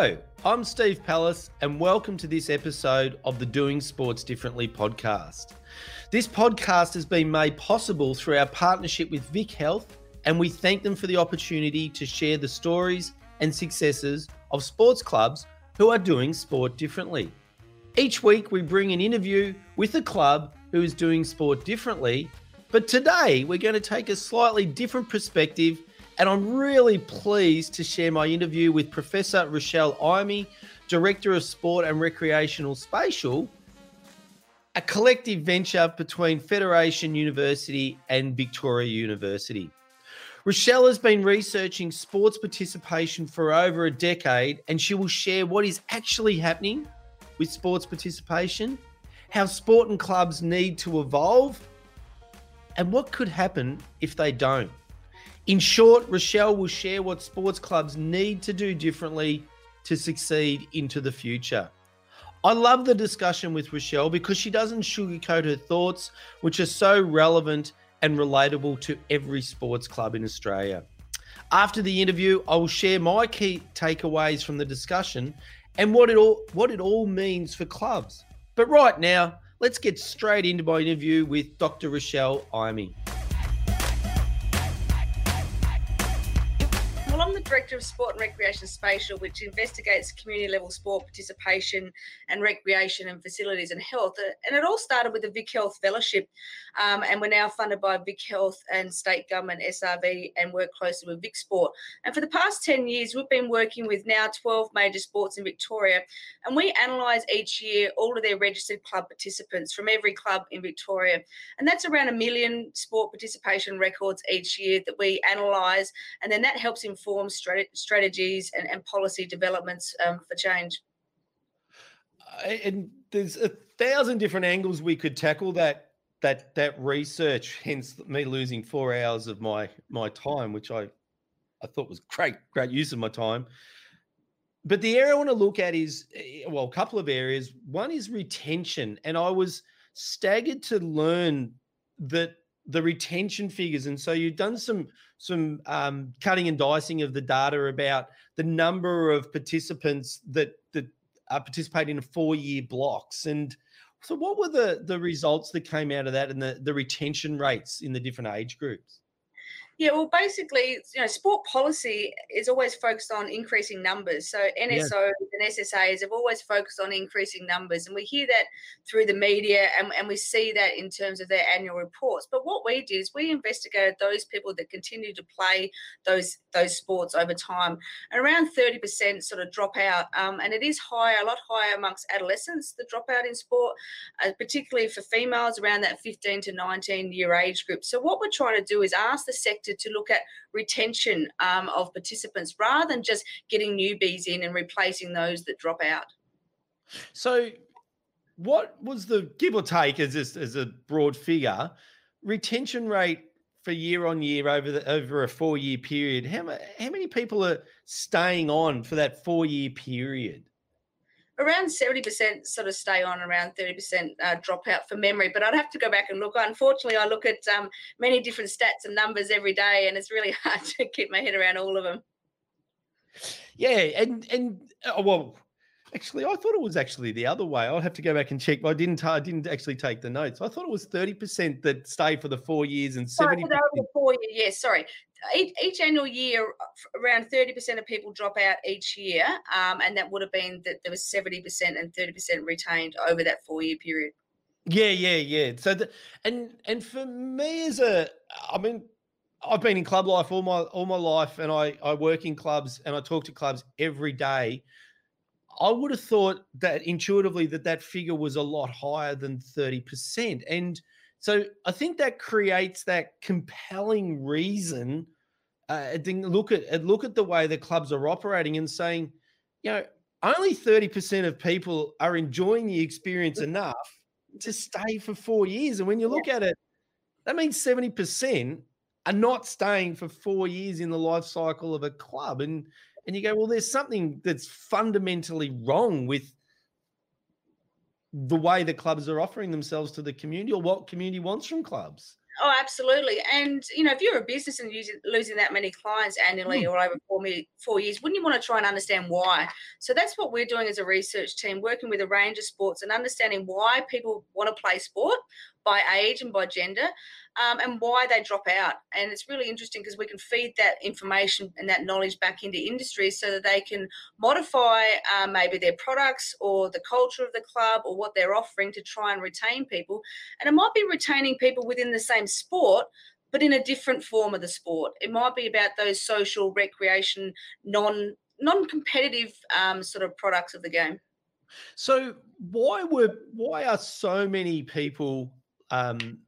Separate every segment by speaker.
Speaker 1: Hello, I'm Steve Palace, and welcome to this episode of the Doing Sports Differently podcast. This podcast has been made possible through our partnership with Vic Health, and we thank them for the opportunity to share the stories and successes of sports clubs who are doing sport differently. Each week, we bring an interview with a club who is doing sport differently, but today we're going to take a slightly different perspective and I'm really pleased to share my interview with Professor Rochelle Eime, Director of Sport and Recreational Spatial, a collective venture between Federation University and Victoria University. Rochelle has been researching sports participation for over a decade, and she will share what is actually happening with sports participation, how sport and clubs need to evolve, and what could happen if they don't. In short, Rochelle will share what sports clubs need to do differently to succeed into the future. I love the discussion with Rochelle because she doesn't sugarcoat her thoughts, which are so relevant and relatable to every sports club in Australia. After the interview, I will share my key takeaways from the discussion and what it all what it all means for clubs. But right now, let's get straight into my interview with Dr. Rochelle Eime.
Speaker 2: Director of Sport and Recreation Spatial, which investigates community level sport participation and recreation and facilities and health. And it all started with the Vic Health Fellowship. Um, and we're now funded by Vic Health and state government, SRV, and work closely with Vic Sport. And for the past 10 years, we've been working with now 12 major sports in Victoria. And we analyse each year all of their registered club participants from every club in Victoria. And that's around a million sport participation records each year that we analyse. And then that helps inform strategies and, and policy developments um, for change.
Speaker 1: And there's a thousand different angles we could tackle that that that research. Hence, me losing four hours of my my time, which I I thought was great great use of my time. But the area I want to look at is eh, well, a couple of areas. One is retention, and I was staggered to learn that the retention figures. And so you've done some some um, cutting and dicing of the data about the number of participants that that are participating in four year blocks. And so, what were the the results that came out of that, and the the retention rates in the different age groups?
Speaker 2: Yeah, well, basically, you know, sport policy is always focused on increasing numbers. So NSOs yeah. and SSAs have always focused on increasing numbers, and we hear that through the media, and, and we see that in terms of their annual reports. But what we did is we investigated those people that continue to play those those sports over time, and around thirty percent sort of drop out, um, and it is higher, a lot higher amongst adolescents the dropout in sport, uh, particularly for females around that fifteen to nineteen year age group. So what we're trying to do is ask the sector to look at retention um, of participants rather than just getting newbies in and replacing those that drop out.
Speaker 1: So, what was the give or take as a, as a broad figure retention rate for year on year over the over a four year period? How how many people are staying on for that four year period?
Speaker 2: Around 70% sort of stay on, around 30% uh, drop out for memory. But I'd have to go back and look. Unfortunately, I look at um, many different stats and numbers every day, and it's really hard to keep my head around all of them.
Speaker 1: Yeah, and and oh, well, actually, I thought it was actually the other way. I'll have to go back and check. But I didn't. I didn't actually take the notes. I thought it was thirty percent that stay for the four years and seventy.
Speaker 2: The four years. Yes, sorry each, each annual year, uh, around 30% of people drop out each year. Um, and that would have been that there was 70% and 30% retained over that four year period.
Speaker 1: Yeah, yeah, yeah. So, the, and and for me as a, I mean, I've been in club life all my all my life, and I I work in clubs and I talk to clubs every day. I would have thought that intuitively that that figure was a lot higher than thirty percent, and so I think that creates that compelling reason. Uh, look at look at the way the clubs are operating and saying, you know, only thirty percent of people are enjoying the experience enough to stay for four years. And when you look at it, that means seventy percent are not staying for four years in the life cycle of a club. And and you go, well, there's something that's fundamentally wrong with the way the clubs are offering themselves to the community or what community wants from clubs.
Speaker 2: Oh, absolutely. And you know, if you're a business and using, losing that many clients annually mm. or over four, four years, wouldn't you want to try and understand why? So that's what we're doing as a research team, working with a range of sports and understanding why people want to play sport by age and by gender, um, and why they drop out. And it's really interesting because we can feed that information and that knowledge back into industry so that they can modify uh, maybe their products or the culture of the club or what they're offering to try and retain people. And it might be retaining people within the same sport, but in a different form of the sport. It might be about those social, recreation, non non-competitive um, sort of products of the game.
Speaker 1: So why were why are so many people um,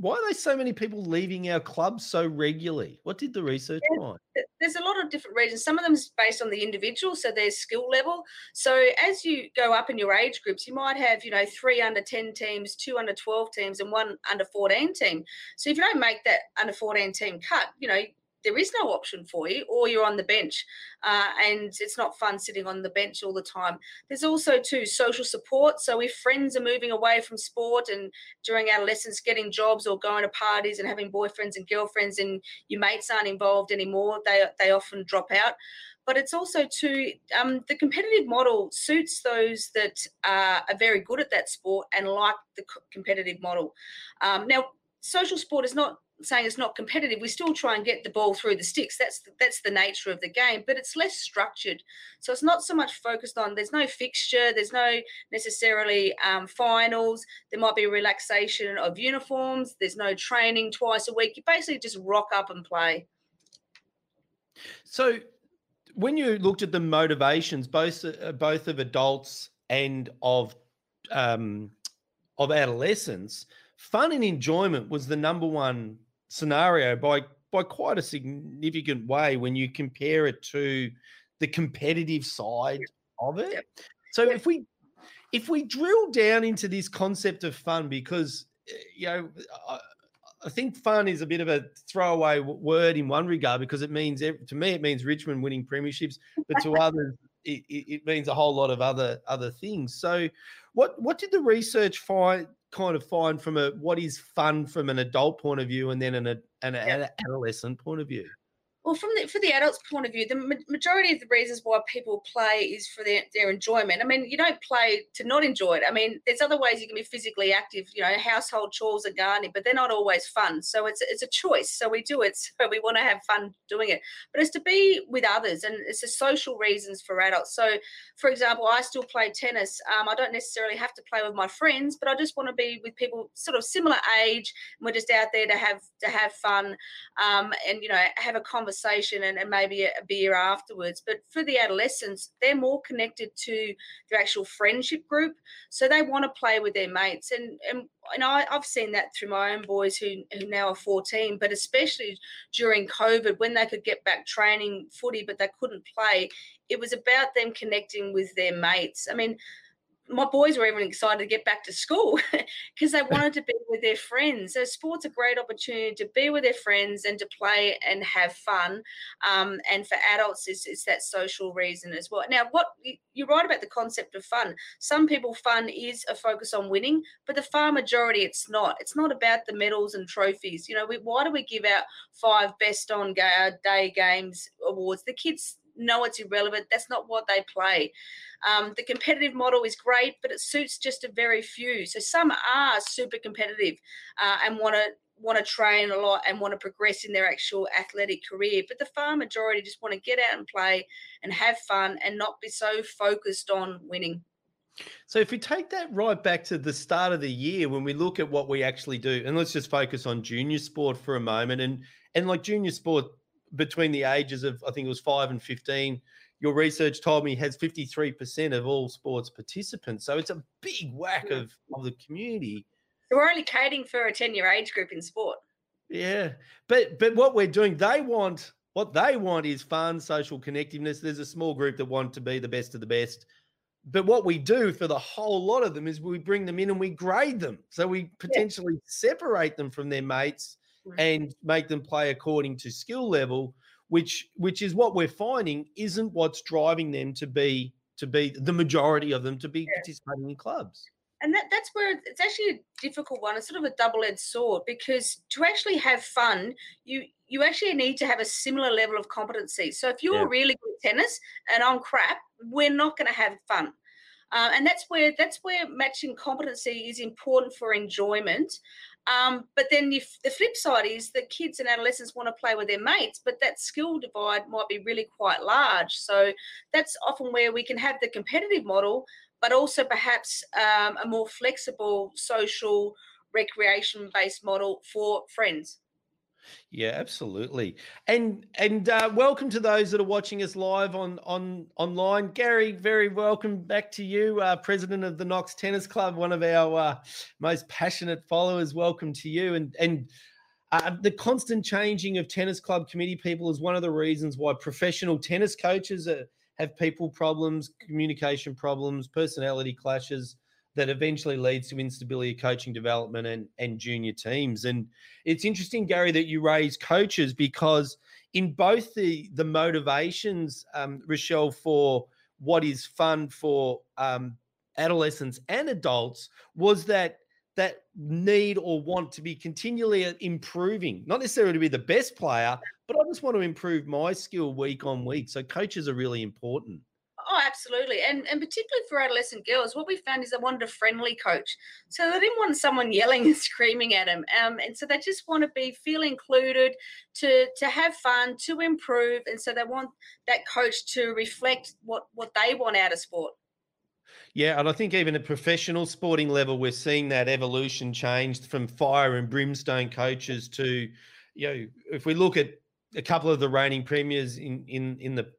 Speaker 1: why are there so many people leaving our club so regularly? What did the research find?
Speaker 2: There's a lot of different reasons. Some of them is based on the individual, so their skill level. So as you go up in your age groups, you might have, you know, three under 10 teams, two under 12 teams, and one under 14 team. So if you don't make that under 14 team cut, you know, there is no option for you, or you're on the bench, uh, and it's not fun sitting on the bench all the time. There's also too social support. So if friends are moving away from sport and during adolescence getting jobs or going to parties and having boyfriends and girlfriends, and your mates aren't involved anymore, they they often drop out. But it's also too um, the competitive model suits those that uh, are very good at that sport and like the competitive model. Um, now, social sport is not saying it's not competitive, we still try and get the ball through the sticks. That's that's the nature of the game, but it's less structured. So it's not so much focused on. There's no fixture. There's no necessarily um, finals. There might be relaxation of uniforms. There's no training twice a week. You basically just rock up and play.
Speaker 1: So when you looked at the motivations, both uh, both of adults and of um, of adolescents, fun and enjoyment was the number one scenario by by quite a significant way when you compare it to the competitive side of it. So if we if we drill down into this concept of fun, because eh, you know, I, I, think fun is a bit of a throwaway word in one regard because it means to me it means Richmond winning premierships, but to others it, it, means a whole lot of other other things. So, what what did the research find kind of find from a what is fun from an adult point of view and then an, an, an adolescent point of view?
Speaker 2: Well, from the, for the adults' point of view, the majority of the reasons why people play is for their, their enjoyment. I mean, you don't play to not enjoy it. I mean, there's other ways you can be physically active, you know, household chores and gardening, but they're not always fun. So it's it's a choice. So we do it, so we want to have fun doing it. But it's to be with others, and it's a social reasons for adults. So, for example, I still play tennis. Um, I don't necessarily have to play with my friends, but I just want to be with people sort of similar age. And we're just out there to have to have fun, um, and you know, have a conversation conversation and, and maybe a, beer afterwards. But for the adolescents, they're more connected to their actual friendship group. So they want to play with their mates. And, and, and I, I've seen that through my own boys who, who now are 14, but especially during COVID when they could get back training footy, but they couldn't play. It was about them connecting with their mates. I mean, my boys were even excited to get back to school because they wanted to be with their friends. So sport's a great opportunity to be with their friends and to play and have fun. Um, and for adults, it's, it's that social reason as well. Now, what you're right about the concept of fun. Some people fun is a focus on winning, but the far majority, it's not. It's not about the medals and trophies. You know, we, why do we give out five best on day games awards? The kids know it's irrelevant. That's not what they play. Um, the competitive model is great, but it suits just a very few. So some are super competitive uh, and want to want to train a lot and want to progress in their actual athletic career. But the far majority just want to get out and play and have fun and not be so focused on winning.
Speaker 1: So if we take that right back to the start of the year when we look at what we actually do, and let's just focus on junior sport for a moment, and and like junior sport between the ages of I think it was five and fifteen, your research told me has 53% of all sports participants. So it's a big whack hmm. of, of the community.
Speaker 2: We're only catering for a 10 year age group in sport.
Speaker 1: Yeah. But but what we're doing, they want what they want is fun, social connectiveness. There's a small group that want to be the best of the best. But what we do for the whole lot of them is we bring them in and we grade them. So we potentially yeah. separate them from their mates and make them play according to skill level which which is what we're finding isn't what's driving them to be to be the majority of them to be yeah. participating in clubs.
Speaker 2: and that, that's where it's actually a difficult one. It's sort of a double-edged sword because to actually have fun, you you actually need to have a similar level of competency. So if you're yeah. really good at tennis and I'm crap, we're not going to have fun. Uh, and that's where that's where matching competency is important for enjoyment. Um, but then if the flip side is that kids and adolescents want to play with their mates, but that skill divide might be really quite large. So that's often where we can have the competitive model, but also perhaps um, a more flexible social recreation based model for friends.
Speaker 1: Yeah, absolutely. And and uh, welcome to those that are watching us live on on online. Gary, very welcome back to you, uh, president of the Knox Tennis Club, one of our uh, most passionate followers. Welcome to you. And and uh, the constant changing of tennis club committee people is one of the reasons why professional tennis coaches are, have people problems, communication problems, personality clashes that eventually leads to instability coaching development and, and junior teams. And it's interesting, Gary, that you raise coaches because in both the the motivations, um, Rochelle, for what is fun for um, adolescents and adults was that that need or want to be continually improving, not necessarily to be the best player, but I just want to improve my skill week on week. So coaches are really important.
Speaker 2: Absolutely. And and particularly for adolescent girls, what we found is they wanted a friendly coach. So they didn't want someone yelling and screaming at them. Um, and so they just want to be feel included, to to have fun, to improve. And so they want that coach to reflect what what they want out of sport.
Speaker 1: Yeah, and I think even at professional sporting level, we're seeing that evolution changed from fire and brimstone coaches to, you know, if we look at a couple of the reigning premiers in in in the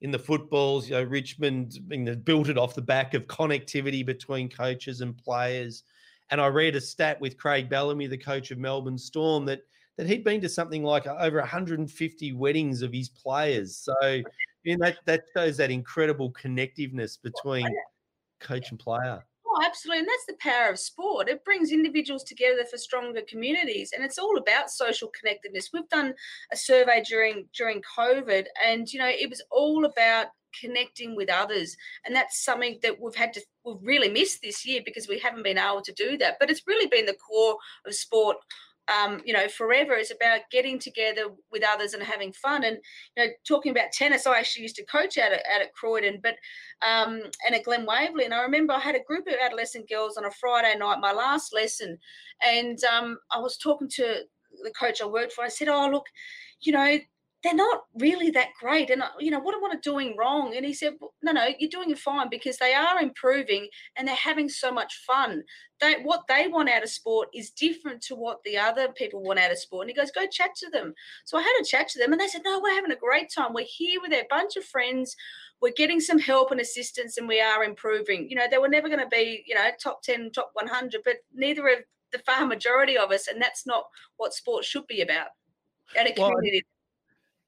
Speaker 1: in the footballs. You know, Richmond being built it off the back of connectivity between coaches and players. And I read a stat with Craig Bellamy, the coach of Melbourne Storm, that that he'd been to something like uh, over 150 weddings of his players. So you know, that that shows that incredible connectiveness between coach and player.
Speaker 2: Oh, absolutely. And that's the power of sport. It brings individuals together for stronger communities. And it's all about social connectedness. We've done a survey during during COVID, and you know, it was all about connecting with others. And that's something that we've had to we've really missed this year because we haven't been able to do that. But it's really been the core of sport um, you know, forever is about getting together with others and having fun. And you know, talking about tennis, I actually used to coach out at, at Croydon, but um, and at Glen Waverley. And I remember I had a group of adolescent girls on a Friday night, my last lesson, and um, I was talking to the coach I worked for. I said, "Oh, look, you know, they're not really that great. And, uh, you know, what am I doing wrong? And he said, no, no, you're doing it fine because they are improving and they're having so much fun. They, what they want out of sport is different to what the other people want out of sport. And he goes, go chat to them. So I had a chat to them and they said, no, we're having a great time. We're here with a bunch of friends. We're getting some help and assistance and we are improving. You know, they were never going to be, you know, top 10, top 100, but neither of the far majority of us. And that's not what sport should be about. And a community. Well,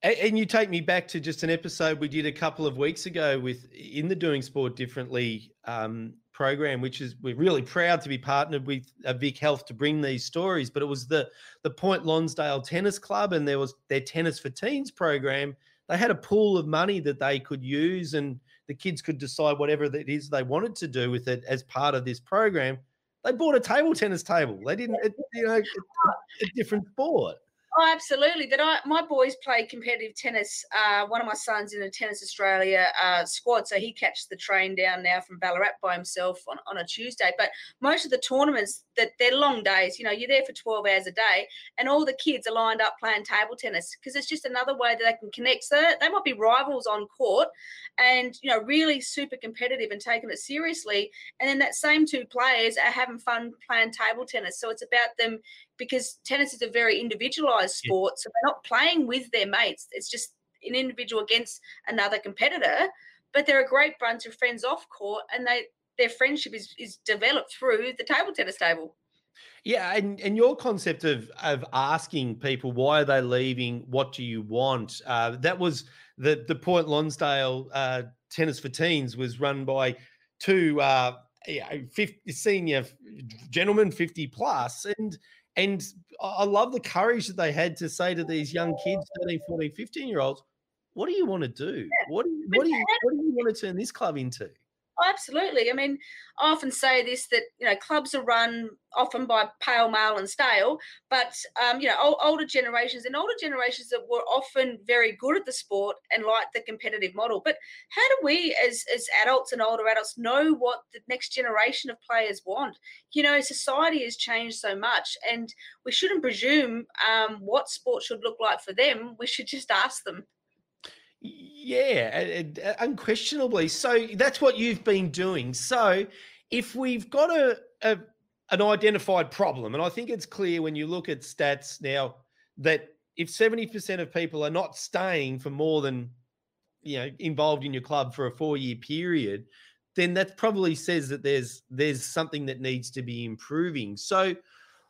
Speaker 1: and you take me back to just an episode we did a couple of weeks ago with in the Doing Sport Differently um, program, which is we're really proud to be partnered with uh, Vic Health to bring these stories. But it was the the Point Lonsdale Tennis Club, and there was their Tennis for Teens program. They had a pool of money that they could use, and the kids could decide whatever it is they wanted to do with it as part of this program. They bought a table tennis table. They didn't, it, you know, a different sport.
Speaker 2: Oh, absolutely. That I my boys play competitive tennis. Uh, one of my sons in a Tennis Australia uh, squad, so he catches the train down now from Ballarat by himself on, on a Tuesday. But most of the tournaments that they're long days. You know, you're there for 12 hours a day, and all the kids are lined up playing table tennis because it's just another way that they can connect. So they might be rivals on court, and you know, really super competitive and taking it seriously. And then that same two players are having fun playing table tennis. So it's about them because tennis is a very individualized sport. Yeah. So they're not playing with their mates. It's just an individual against another competitor. But they're a great bunch of friends off court, and they their friendship is is developed through the table tennis table.
Speaker 1: Yeah, and, and your concept of of asking people why are they leaving, what do you want? Uh, that was the the Point Lonsdale uh, Tennis for Teens was run by two uh, 50, senior gentlemen, fifty plus, and and I love the courage that they had to say to these young kids, 13, 14, 15 year olds, what do you want to do? What do you, what do you, what do you want to turn this club into?
Speaker 2: Absolutely. I mean, I often say this that you know clubs are run often by pale, male, and stale, but um, you know old, older generations and older generations that were often very good at the sport and like the competitive model. But how do we, as as adults and older adults, know what the next generation of players want? You know, society has changed so much, and we shouldn't presume um, what sport should look like for them. We should just ask them.
Speaker 1: Yeah, uh, unquestionably. So that's what you've been doing. So if we've got a, a an identified problem, and I think it's clear when you look at stats now that if 70% of people are not staying for more than you know involved in your club for a four year period, then that probably says that there's there's something that needs to be improving. So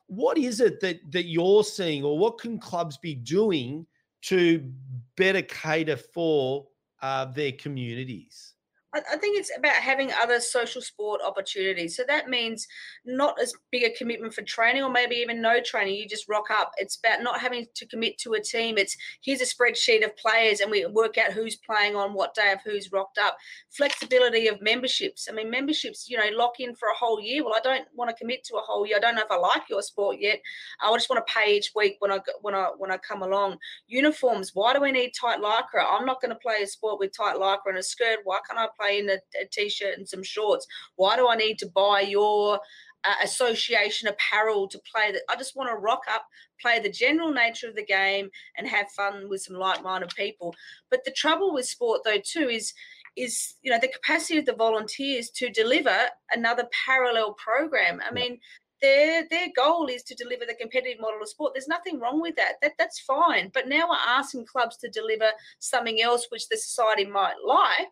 Speaker 1: what is it that that you're seeing or what can clubs be doing to better cater for uh, their communities?
Speaker 2: I think it's about having other social sport opportunities. So that means not as big a commitment for training or maybe even no training. You just rock up. It's about not having to commit to a team. It's here's a spreadsheet of players and we work out who's playing on what day of who's rocked up. Flexibility of memberships. I mean, memberships, you know, lock in for a whole year. Well, I don't want to commit to a whole year. I don't know if I like your sport yet. I just want to pay each week when I when I when I come along. Uniforms. Why do we need tight lycra? I'm not going to play a sport with tight lycra and a skirt. Why can't I play in a, a t-shirt and some shorts? Why do I need to buy your uh, association apparel to play that? I just want to rock up, play the general nature of the game, and have fun with some like-minded people. But the trouble with sport, though, too, is is you know the capacity of the volunteers to deliver another parallel program. I mean, their their goal is to deliver the competitive model of sport. There's nothing wrong with that. That that's fine. But now we're asking clubs to deliver something else which the society might like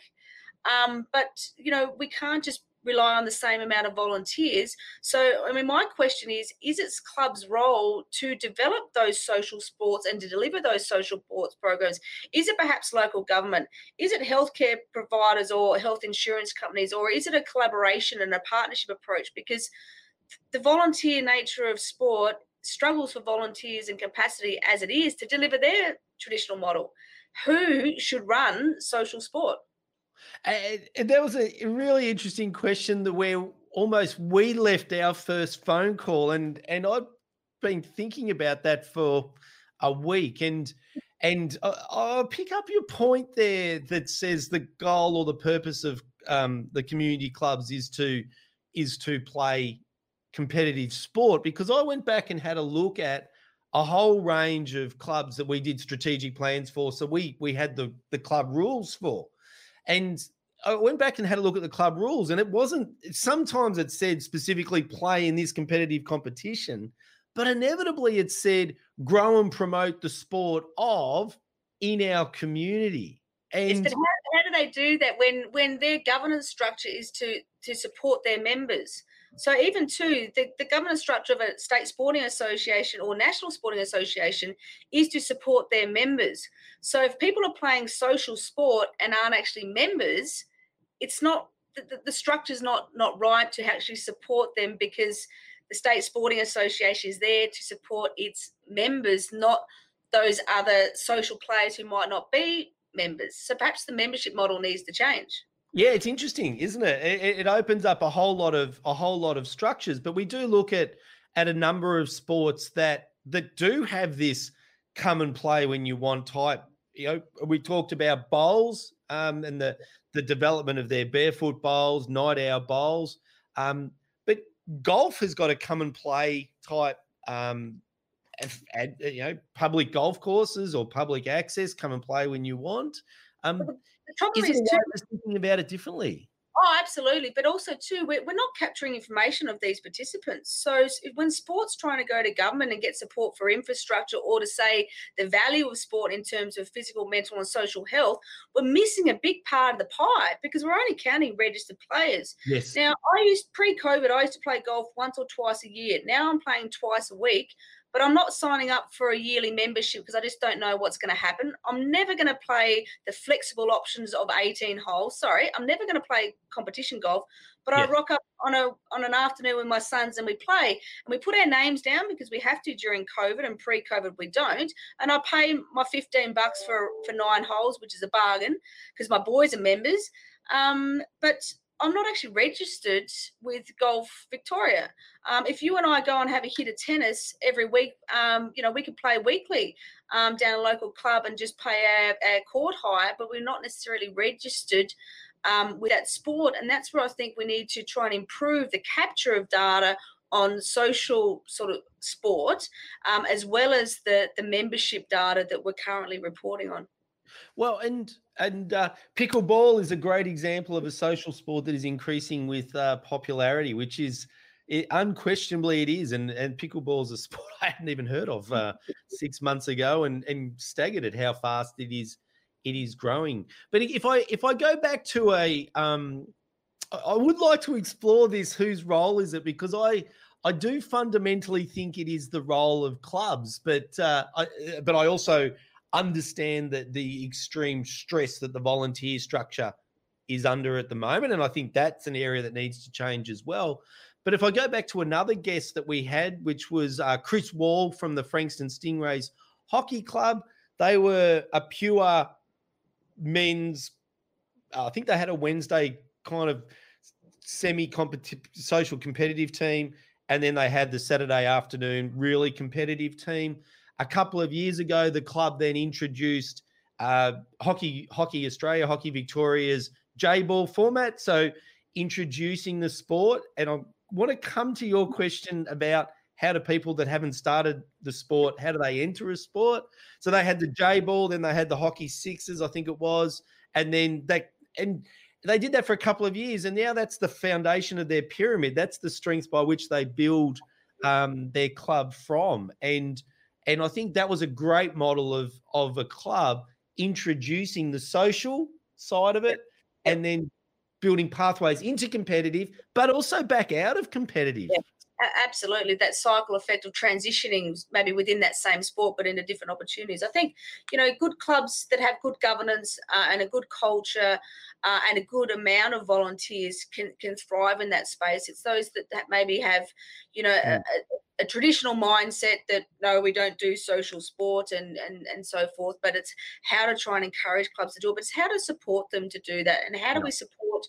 Speaker 2: um, but you know, we can't just rely on the same amount of volunteers. So, I mean, my question is: Is its club's role to develop those social sports and to deliver those social sports programs? Is it perhaps local government? Is it healthcare providers or health insurance companies, or is it a collaboration and a partnership approach? Because the volunteer nature of sport struggles for volunteers and capacity as it is to deliver their traditional model. Who should run social sport?
Speaker 1: And, and that was a really interesting question that where almost we left our first phone call and and I've been thinking about that for a week and and I'll pick up your point there that says the goal or the purpose of um, the community clubs is to is to play competitive sport because I went back and had a look at a whole range of clubs that we did strategic plans for. So we we had the the club rules for, and I went back and had a look at the club rules, and it wasn't. Sometimes it said specifically play in this competitive competition, but inevitably it said grow and promote the sport of in our community. And
Speaker 2: yes, how, how do they do that when when their governance structure is to to support their members? So even too, the, the governance structure of a state sporting association or national sporting association is to support their members. So if people are playing social sport and aren't actually members, it's not the, the structure is not not right to actually support them because the state sporting association is there to support its members, not those other social players who might not be members. So perhaps the membership model needs to change.
Speaker 1: Yeah, it's interesting, isn't it? it? It opens up a whole lot of a whole lot of structures, but we do look at at a number of sports that that do have this come and play when you want type. You know, we talked about bowls um, and the the development of their barefoot bowls, night owl bowls, um, but golf has got to come and play type. Um, you know, public golf courses or public access, come and play when you want. Um, the trouble is, is too, thinking about it differently.
Speaker 2: Oh, absolutely. But also, too, we're, we're not capturing information of these participants. So when sport's trying to go to government and get support for infrastructure or to say the value of sport in terms of physical, mental, and social health, we're missing a big part of the pie because we're only counting registered players.
Speaker 1: Yes.
Speaker 2: Now, I used pre-COVID, I used to play golf once or twice a year. Now I'm playing twice a week but I'm not signing up for a yearly membership because I just don't know what's going to happen. I'm never going to play the flexible options of 18 holes. Sorry, I'm never going to play competition golf, but yeah. I rock up on a on an afternoon with my sons and we play and we put our names down because we have to during COVID and pre-COVID we don't. And I pay my 15 bucks for for nine holes, which is a bargain because my boys are members. Um, but I'm not actually registered with Golf Victoria. Um, if you and I go and have a hit of tennis every week, um, you know, we could play weekly um, down a local club and just pay our, our court hire, but we're not necessarily registered um, with that sport. And that's where I think we need to try and improve the capture of data on social sort of sport, um, as well as the the membership data that we're currently reporting on.
Speaker 1: Well, and and uh, pickleball is a great example of a social sport that is increasing with uh, popularity, which is it, unquestionably it is. And and pickleball is a sport I hadn't even heard of uh, six months ago, and and staggered at how fast it is it is growing. But if I if I go back to a um, I would like to explore this. Whose role is it? Because I I do fundamentally think it is the role of clubs, but uh, I, but I also understand that the extreme stress that the volunteer structure is under at the moment. And I think that's an area that needs to change as well. But if I go back to another guest that we had, which was uh, Chris Wall from the Frankston Stingrays Hockey Club, they were a pure men's, uh, I think they had a Wednesday kind of semi social competitive team. And then they had the Saturday afternoon really competitive team. A couple of years ago, the club then introduced uh, Hockey Hockey Australia, Hockey Victoria's J ball format. So introducing the sport. And I want to come to your question about how do people that haven't started the sport, how do they enter a sport? So they had the J ball, then they had the hockey sixes, I think it was, and then that and they did that for a couple of years, and now that's the foundation of their pyramid. That's the strength by which they build um, their club from, and and I think that was a great model of of a club introducing the social side of it, and then building pathways into competitive, but also back out of competitive.
Speaker 2: Yeah. Absolutely. That cycle effect of transitioning maybe within that same sport but into different opportunities. I think you know good clubs that have good governance uh, and a good culture uh, and a good amount of volunteers can can thrive in that space. It's those that, that maybe have you know a, hmm. a, a traditional mindset that no, we don't do social sport and and and so forth. But it's how to try and encourage clubs to do it. But it's how to support them to do that, and how do we support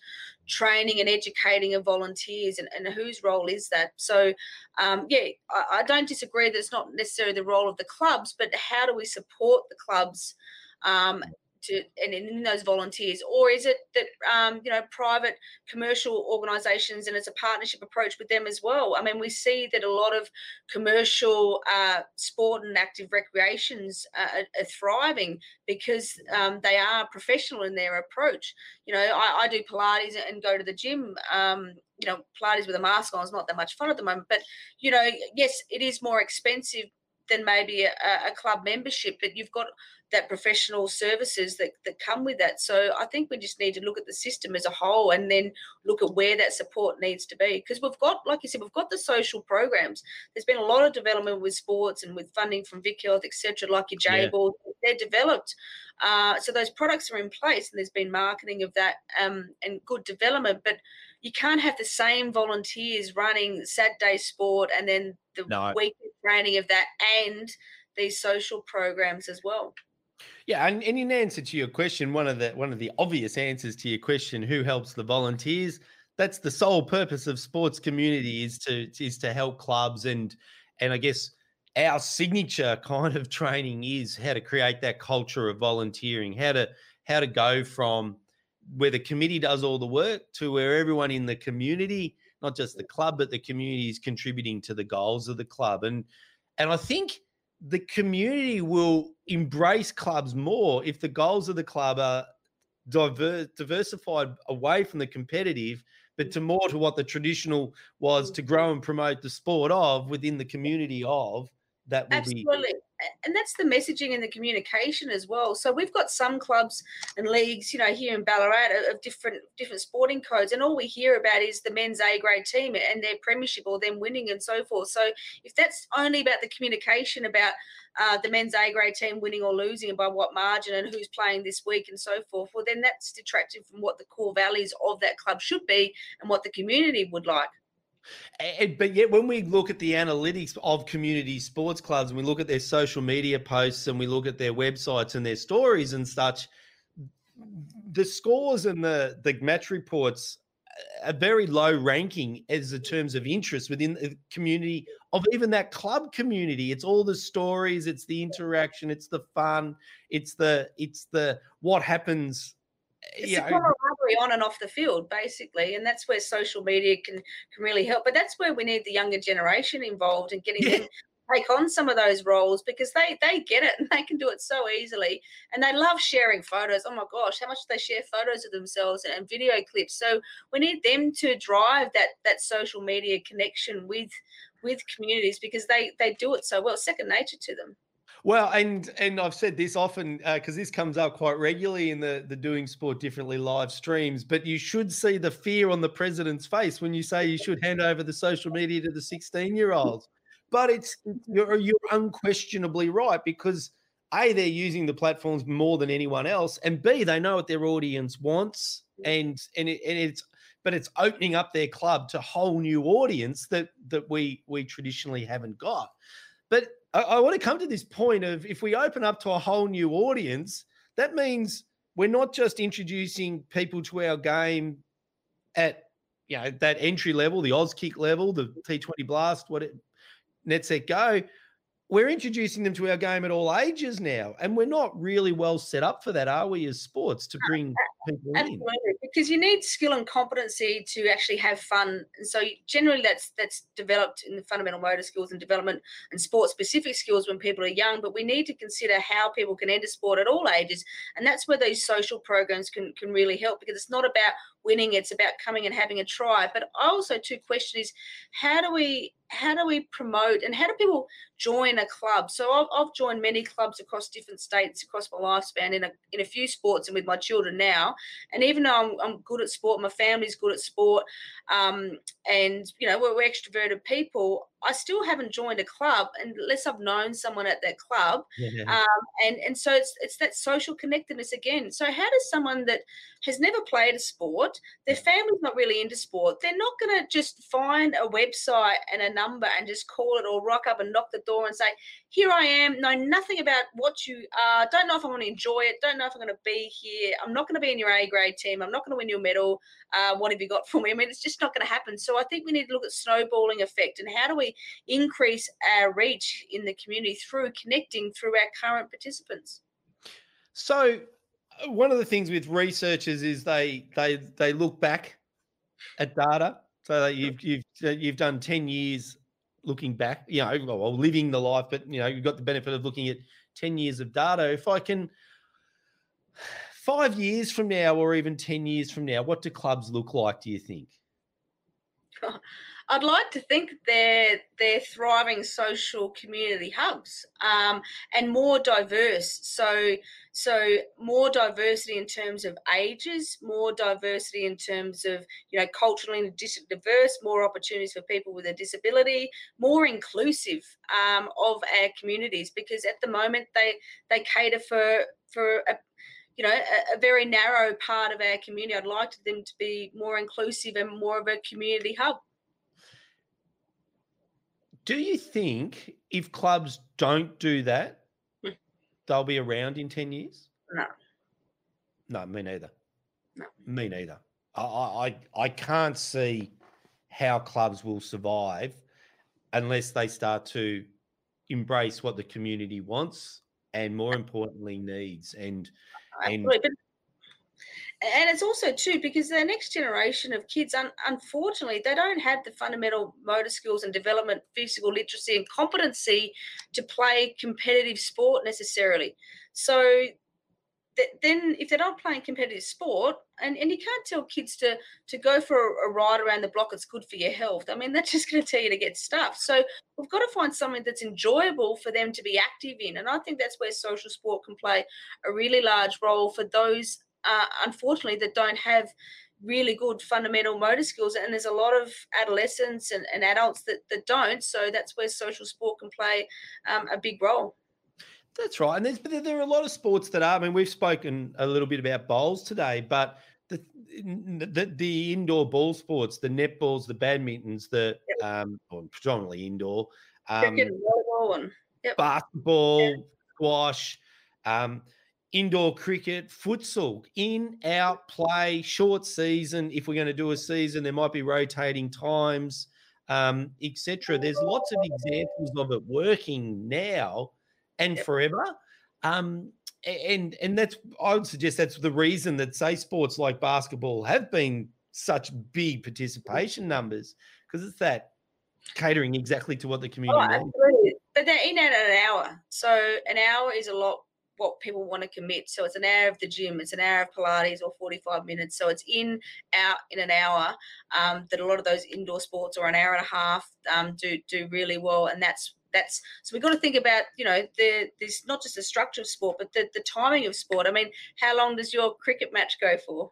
Speaker 2: training and educating of volunteers, and, and whose role is that? So, um, yeah, I, I don't disagree that it's not necessarily the role of the clubs, but how do we support the clubs? Um, to and in those volunteers? Or is it that um, you know private commercial organizations and it's a partnership approach with them as well? I mean we see that a lot of commercial uh, sport and active recreations are, are thriving because um, they are professional in their approach. You know i, I do pilates and go to the gym um, you know pilates with a mask on is not that much fun at the moment but you know yes it is more expensive than maybe a, a club membership but you've got that professional services that, that come with that. So I think we just need to look at the system as a whole and then look at where that support needs to be. Because we've got, like you said, we've got the social programs. There's been a lot of development with sports and with funding from Vic Health, etc., like your J Ball. Yeah. They're developed. Uh, so those products are in place and there's been marketing of that um, and good development. But you can't have the same volunteers running Saturday sport and then the no. weekly training of that and these social programs as well.
Speaker 1: Yeah, and, and in answer to your question, one of the one of the obvious answers to your question, who helps the volunteers? That's the sole purpose of sports community is to is to help clubs and and I guess our signature kind of training is how to create that culture of volunteering, how to how to go from where the committee does all the work to where everyone in the community, not just the club, but the community is contributing to the goals of the club. And and I think the community will embrace clubs more if the goals of the club are diver- diversified away from the competitive, but to more to what the traditional was mm. to grow and promote the sport of within the community of that will
Speaker 2: Absolutely.
Speaker 1: be
Speaker 2: and that's the messaging and the communication as well. So we've got some clubs and leagues, you know, here in Ballarat of different different sporting codes, and all we hear about is the men's A grade team and their premiership or them winning and so forth. So if that's only about the communication about uh, the men's A grade team winning or losing and by what margin and who's playing this week and so forth, well then that's detracting from what the core values of that club should be and what the community would like.
Speaker 1: And, but yet, when we look at the analytics of community sports clubs and we look at their social media posts and we look at their websites and their stories and such, the scores and the, the match reports uh, a very low ranking as in terms of interest within the community of even that club community. It's all the stories, it's the interaction, it's the fun, it's the it's the what happens.
Speaker 2: It's the camaraderie on and off the field, basically, and that's where social media can can really help. But that's where we need the younger generation involved and getting yeah. them take on some of those roles because they they get it. And they can do it so easily. And they love sharing photos. Oh my gosh how much they share photos of themselves and video clips. So we need them to drive that that social media connection with with communities because they they do it so well. Second nature to them
Speaker 1: well, and and I've said this often because uh, this comes up quite regularly in the the doing sport differently live streams. But you should see the fear on the president's face when you say you should hand over the social media to the sixteen year olds. But it's you're you're unquestionably right because a they're using the platforms more than anyone else, and b they know what their audience wants, and and it, and it's but it's opening up their club to a whole new audience that that we we traditionally haven't got. But I, I want to come to this point of if we open up to a whole new audience, that means we're not just introducing people to our game at you know that entry level, the Auskick level, the T20 Blast, what it, Net Set Go, we're introducing them to our game at all ages now, and we're not really well set up for that, are we, as sports, to bring people
Speaker 2: Absolutely. in? Because you need skill and competency to actually have fun. And so generally, that's that's developed in the fundamental motor skills and development and sport specific skills when people are young. But we need to consider how people can enter sport at all ages, and that's where these social programs can can really help because it's not about winning; it's about coming and having a try. But I also too question is how do we how do we promote and how do people join a club? So I've, I've joined many clubs across different states across my lifespan in a, in a few sports and with my children now. And even though I'm, I'm good at sport, my family's good at sport, um, and you know we're, we're extroverted people. I still haven't joined a club unless I've known someone at that club. Yeah. Um, and and so it's it's that social connectedness again. So how does someone that has never played a sport, their family's not really into sport, they're not going to just find a website and a number and just call it or rock up and knock the door and say, "Here I am, know nothing about what you are, don't know if I'm going to enjoy it, don't know if I'm going to be here, I'm not going to be in your A grade team, I'm not going to win your medal. Uh, what have you got for me?" I mean, it's just not going to happen. So I think we need to look at snowballing effect and how do we increase our reach in the community through connecting through our current participants.
Speaker 1: So, uh, one of the things with researchers is they they they look back at data. So you've you've you've done ten years looking back, you know, well, living the life, but you know, you've got the benefit of looking at ten years of data. If I can, five years from now, or even ten years from now, what do clubs look like? Do you think?
Speaker 2: I'd like to think they're they're thriving social community hubs um, and more diverse. So so more diversity in terms of ages, more diversity in terms of you know culturally diverse, more opportunities for people with a disability, more inclusive um, of our communities because at the moment they they cater for for a, you know a, a, very narrow part of our community i'd like them to be more inclusive and more of a community hub
Speaker 1: do you think if clubs don't do that, hmm. they'll be around in 10 years?
Speaker 2: No.
Speaker 1: No, me neither.
Speaker 2: No.
Speaker 1: Me neither. I, I, I can't see how clubs will survive unless they start to embrace what the community wants and more importantly needs and
Speaker 2: and and it's also too because the next generation of kids un- unfortunately they don't have the fundamental motor skills and development physical literacy and competency to play competitive sport necessarily. So th- then if they're not playing competitive sport and, and you can't tell kids to to go for a, a ride around the block it's good for your health. I mean that's just going to tell you to get stuffed so we've got to find something that's enjoyable for them to be active in and i think that's where social sport can play a really large role for those uh, unfortunately, that don't have really good fundamental motor skills. And there's a lot of adolescents and, and adults that, that don't. So that's where social sport can play um, a big role.
Speaker 1: That's right. And there's, there are a lot of sports that are, I mean, we've spoken a little bit about bowls today, but the, the, the indoor ball sports, the netballs, the badmintons, the um, predominantly indoor, um,
Speaker 2: volleyball and
Speaker 1: yep. basketball, yep. squash, um, indoor cricket, futsal, in, out, play, short season. If we're going to do a season, there might be rotating times, um, etc. There's lots of examples of it working now and forever. Um, and and that's I would suggest that's the reason that say sports like basketball have been such big participation numbers because it's that catering exactly to what the community oh,
Speaker 2: absolutely. But they're in at an hour, so an hour is a lot what people want to commit. So it's an hour of the gym, it's an hour of Pilates or 45 minutes. So it's in, out in an hour um, that a lot of those indoor sports or an hour and a half um, do do really well. And that's that's so we've got to think about you know the this not just the structure of sport but the, the timing of sport i mean how long does your cricket match go for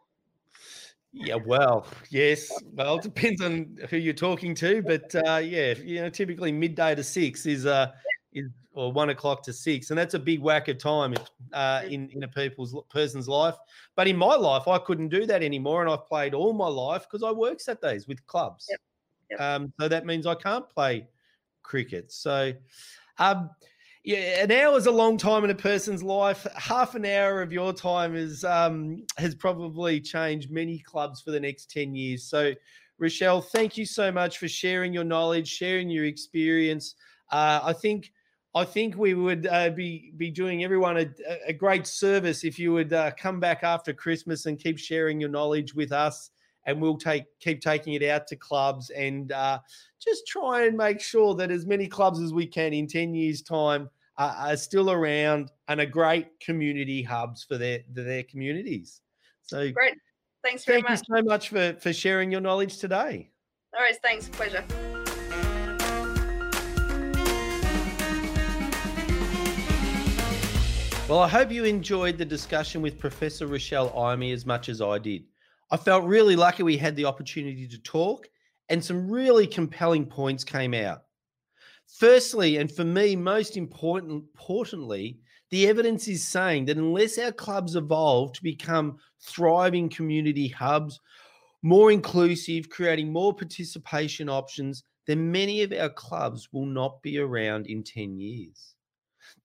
Speaker 1: yeah well yes well it depends on who you're talking to but uh yeah you know typically midday to six is uh is or one o'clock to six, and that's a big whack of time uh, in in a people's person's life. But in my life, I couldn't do that anymore, and I've played all my life because I work Saturdays with clubs. Yep. Yep. Um, so that means I can't play cricket. So, um, yeah, an hour is a long time in a person's life. Half an hour of your time is um, has probably changed many clubs for the next ten years. So, Rochelle, thank you so much for sharing your knowledge, sharing your experience. Uh, I think I think we would uh, be be doing everyone a, a great service if you would uh, come back after Christmas and keep sharing your knowledge with us, and we'll take keep taking it out to clubs and uh, just try and make sure that as many clubs as we can in ten years' time are still around and are great community hubs for their their communities. So
Speaker 2: great, thanks very
Speaker 1: thank much. Thank you so much for for sharing your knowledge today.
Speaker 2: All right, thanks, pleasure.
Speaker 1: Well, I hope you enjoyed the discussion with Professor Rochelle Eime as much as I did. I felt really lucky we had the opportunity to talk, and some really compelling points came out. Firstly, and for me, most important, importantly, the evidence is saying that unless our clubs evolve to become thriving community hubs, more inclusive, creating more participation options, then many of our clubs will not be around in 10 years.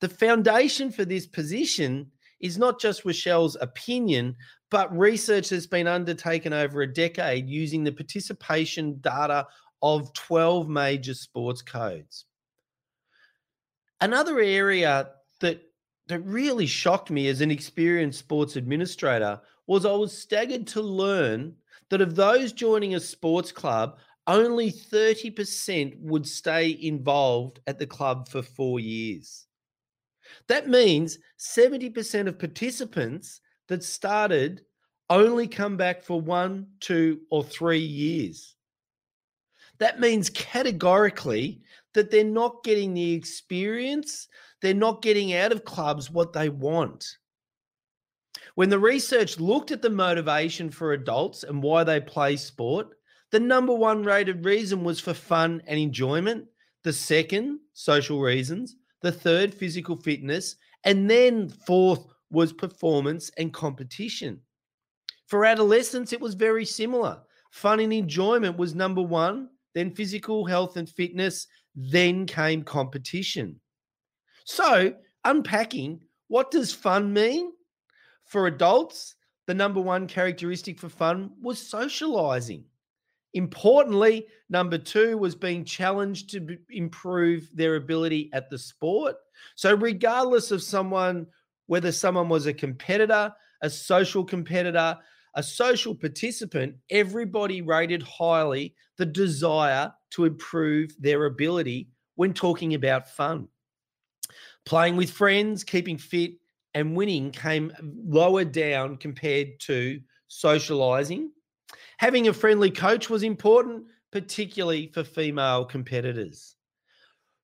Speaker 1: The foundation for this position is not just Rochelle's opinion, but research that's been undertaken over a decade using the participation data of 12 major sports codes. Another area that that really shocked me as an experienced sports administrator was I was staggered to learn that of those joining a sports club, only 30% would stay involved at the club for 4 years. That means 70% of participants that started only come back for one, two, or three years. That means categorically that they're not getting the experience, they're not getting out of clubs what they want. When the research looked at the motivation for adults and why they play sport, the number one rated reason was for fun and enjoyment. The second, social reasons the third, physical fitness, and then fourth was performance and competition. For adolescents, it was very similar. Fun and enjoyment was number one, then physical health and fitness, then came competition. So, unpacking, what does fun mean? For adults, the number one characteristic for fun was socializing. Importantly, number two was being challenged to b- improve their ability at the sport. So, regardless of someone, whether someone was a competitor, a social competitor, a social participant, everybody rated highly the desire to improve their ability when talking about fun. Playing with friends, keeping fit, and winning came lower down compared to socializing Having a friendly coach was important, particularly for female competitors.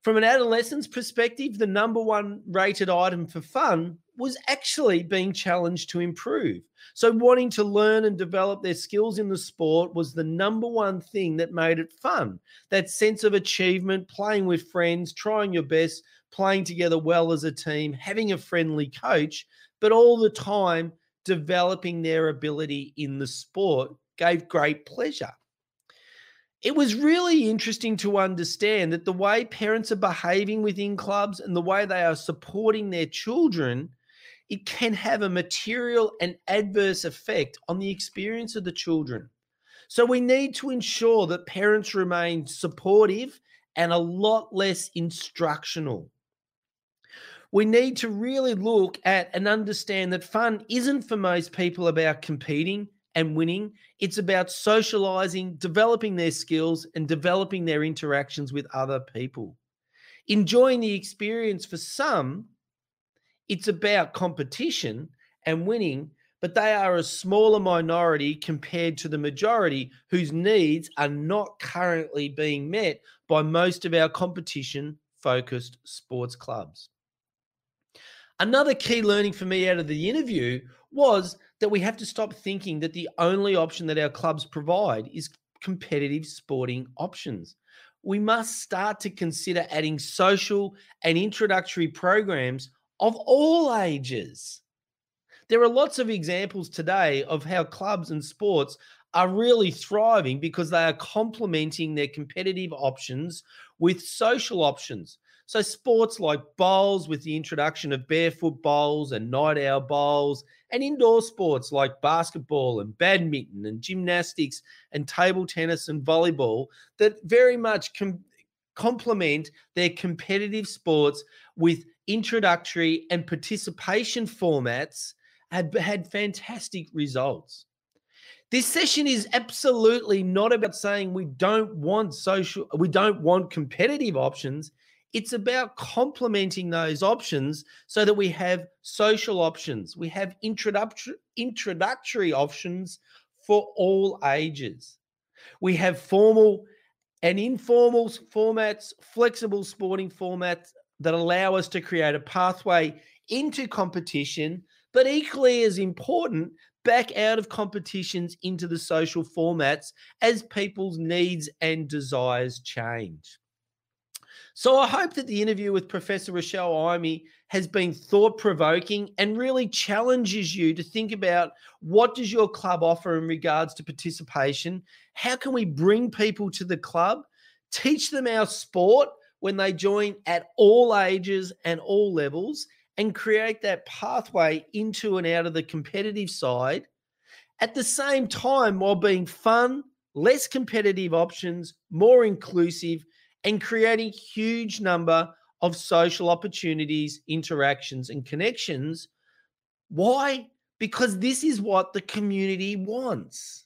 Speaker 1: From an adolescent's perspective, the number one rated item for fun was actually being challenged to improve. So, wanting to learn and develop their skills in the sport was the number one thing that made it fun. That sense of achievement, playing with friends, trying your best, playing together well as a team, having a friendly coach, but all the time developing their ability in the sport gave great pleasure. It was really interesting to understand that the way parents are behaving within clubs and the way they are supporting their children it can have a material and adverse effect on the experience of the children. So we need to ensure that parents remain supportive and a lot less instructional. We need to really look at and understand that fun isn't for most people about competing and winning. It's about socializing, developing their skills, and developing their interactions with other people. Enjoying the experience for some, it's about competition and winning, but they are a smaller minority compared to the majority whose needs are not currently being met by most of our competition focused sports clubs. Another key learning for me out of the interview was that we have to stop thinking that the only option that our clubs provide is competitive sporting options. We must start to consider adding social and introductory programs of all ages. There are lots of examples today of how clubs and sports are really thriving because they are complementing their competitive options with social options. So, sports like bowls, with the introduction of barefoot bowls and night owl bowls, and indoor sports like basketball and badminton and gymnastics and table tennis and volleyball that very much com- complement their competitive sports with introductory and participation formats had had fantastic results. This session is absolutely not about saying we don't want social, we don't want competitive options. It's about complementing those options so that we have social options, we have introductory, introductory options for all ages. We have formal and informal formats, flexible sporting formats that allow us to create a pathway into competition, but equally as important, back out of competitions into the social formats as people's needs and desires change. So I hope that the interview with Professor Rochelle Eime has been thought provoking and really challenges you to think about what does your club offer in regards to participation? How can we bring people to the club, teach them our sport when they join at all ages and all levels, and create that pathway into and out of the competitive side at the same time while being fun, less competitive options, more inclusive, and creating huge number of social opportunities, interactions, and connections. Why? Because this is what the community wants.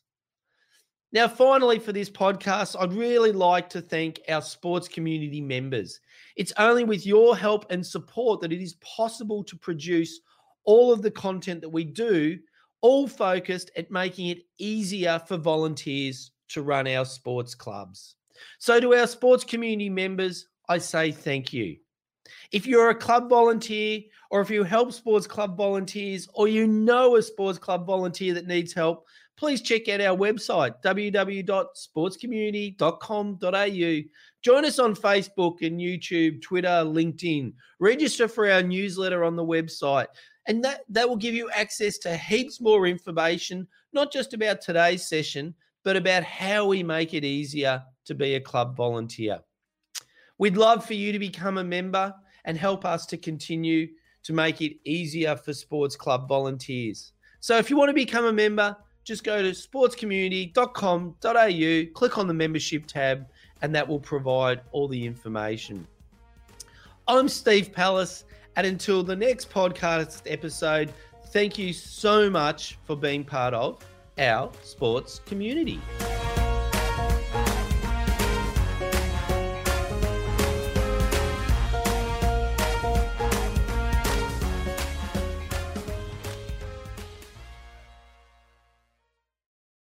Speaker 1: Now, finally, for this podcast, I'd really like to thank our sports community members. It's only with your help and support that it is possible to produce all of the content that we do, all focused at making it easier for volunteers to run our sports clubs. So, to our sports community members, I say thank you. If you're a club volunteer, or if you help sports club volunteers, or you know a sports club volunteer that needs help, please check out our website, www.sportscommunity.com.au. Join us on Facebook and YouTube, Twitter, LinkedIn. Register for our newsletter on the website. And that, that will give you access to heaps more information, not just about today's session, but about how we make it easier to be a club volunteer. We'd love for you to become a member and help us to continue to make it easier for sports club volunteers. So if you want to become a member, just go to sportscommunity.com.au, click on the membership tab, and that will provide all the information. I'm Steve Palace, and until the next podcast episode, thank you so much for being part of our sports community.